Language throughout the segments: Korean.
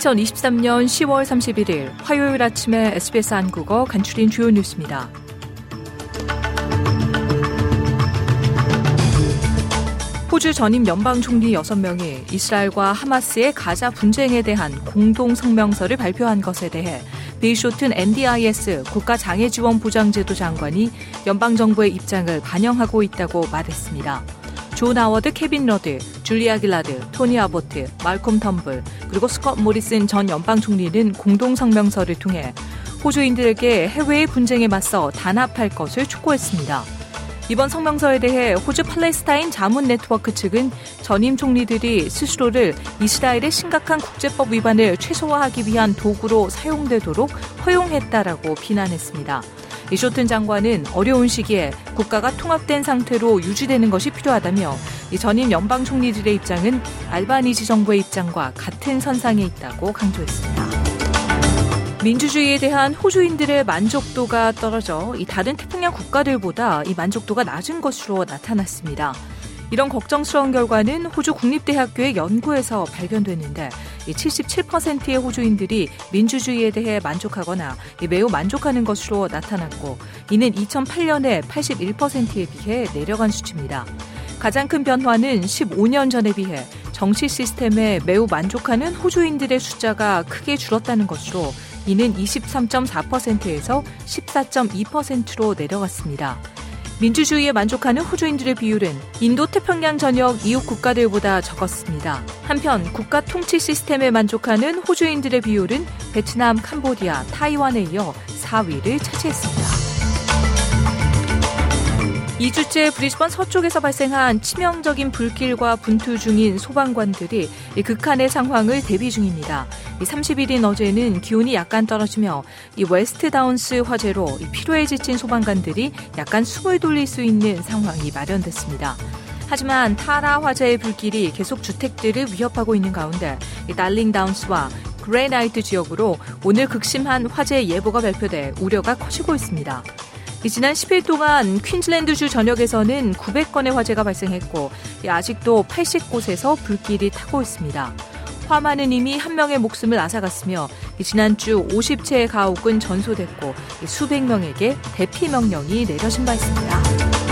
2023년 10월 31일 화요일 아침에 SBS 한국어 간추린 주요 뉴스입니다. 호주 전임 연방 총리 6명이 이스라엘과 하마스의 가자 분쟁에 대한 공동 성명서를 발표한 것에 대해 빌 쇼튼 NDIS 국가장애지원보장제도 장관이 연방정부의 입장을 반영하고 있다고 말했습니다. 존 하워드, 케빈 러드, 줄리아 길라드, 토니 애보트, 말콤 턴불, 그리고 스컷 모리슨 전 연방 총리는 공동 성명서를 통해 호주인들에게 해외의 분쟁에 맞서 단합할 것을 촉구했습니다. 이번 성명서에 대해 호주 팔레스타인 자문 네트워크 측은 전임 총리들이 스스로를 이스라엘의 심각한 국제법 위반을 최소화하기 위한 도구로 사용되도록 허용했다라고 비난했습니다. 이쇼튼 장관은 어려운 시기에 국가가 통합된 상태로 유지되는 것이 필요하다며 이 전임 연방 총리들의 입장은 알바니지 정부의 입장과 같은 선상에 있다고 강조했습니다. 민주주의에 대한 호주인들의 만족도가 떨어져 이 다른 태평양 국가들보다 이 만족도가 낮은 것으로 나타났습니다. 이런 걱정스러운 결과는 호주 국립대학교의 연구에서 발견됐는데 77%의 호주인들이 민주주의에 대해 만족하거나 매우 만족하는 것으로 나타났고 이는 2008년에 81%에 비해 내려간 수치입니다. 가장 큰 변화는 15년 전에 비해 정치 시스템에 매우 만족하는 호주인들의 숫자가 크게 줄었다는 것으로 이는 23.4%에서 14.2%로 내려갔습니다. 민주주의에 만족하는 호주인들의 비율은 인도 태평양 전역 이웃 국가들보다 적었습니다. 한편 국가 통치 시스템에 만족하는 호주인들의 비율은 베트남, 캄보디아, 타이완에 이어 4위를 차지했습니다. 2주째 브리즈번 서쪽에서 발생한 치명적인 불길과 분투 중인 소방관들이 극한의 상황을 대비 중입니다. 30일인 어제는 기온이 약간 떨어지며 이 웨스트 다운스 화재로 피로에 지친 소방관들이 약간 숨을 돌릴 수 있는 상황이 마련됐습니다. 하지만 타라 화재의 불길이 계속 주택들을 위협하고 있는 가운데 달링 다운스와 그레나이트 지역으로 오늘 극심한 화재 예보가 발표돼 우려가 커지고 있습니다. 지난 10일 동안 퀸즐랜드주 전역에서는 900건의 화재가 발생했고 아직도 80곳에서 불길이 타고 있습니다. 화마는 이미 한 명의 목숨을 앗아갔으며 지난주 50채의 가옥은 전소됐고 수백 명에게 대피 명령이 내려진 바 있습니다.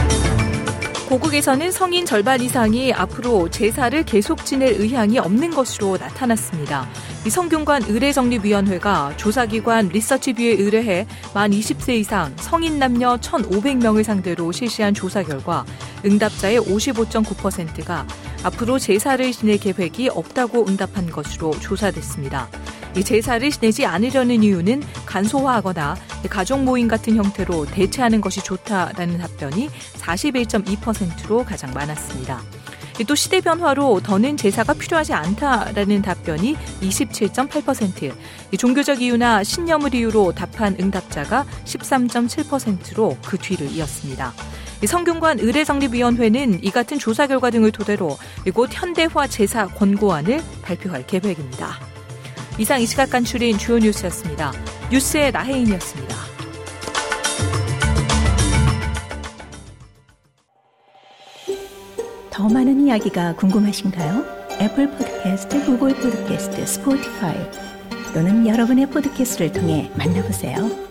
고국에서는 성인 절반 이상이 앞으로 제사를 계속 지낼 의향이 없는 것으로 나타났습니다. 이 성균관 의례정립위원회가 조사기관 리서치뷰에 의뢰해 만 20세 이상 성인 남녀 1,500명을 상대로 실시한 조사 결과 응답자의 55.9%가 앞으로 제사를 지낼 계획이 없다고 응답한 것으로 조사됐습니다. 이 제사를 지내지 않으려는 이유는 간소화하거나 가족 모임 같은 형태로 대체하는 것이 좋다라는 답변이 41.2%로 가장 많았습니다. 또 시대 변화로 더는 제사가 필요하지 않다라는 답변이 27.8%, 종교적 이유나 신념을 이유로 답한 응답자가 13.7%로 그 뒤를 이었습니다. 성균관 의례성립위원회는 이 같은 조사 결과 등을 토대로 곧 현대화 제사 권고안을 발표할 계획입니다. 이상 이 시각 간출인 주요 뉴스였습니다. 뉴스의 나혜인이었습니다. 더 많은 이야기가 궁금하신가요? 애플 포드캐스트, 구글 포드캐스트, 스포티파이 또는 여러분의 포드캐스트를 통해 만나보세요.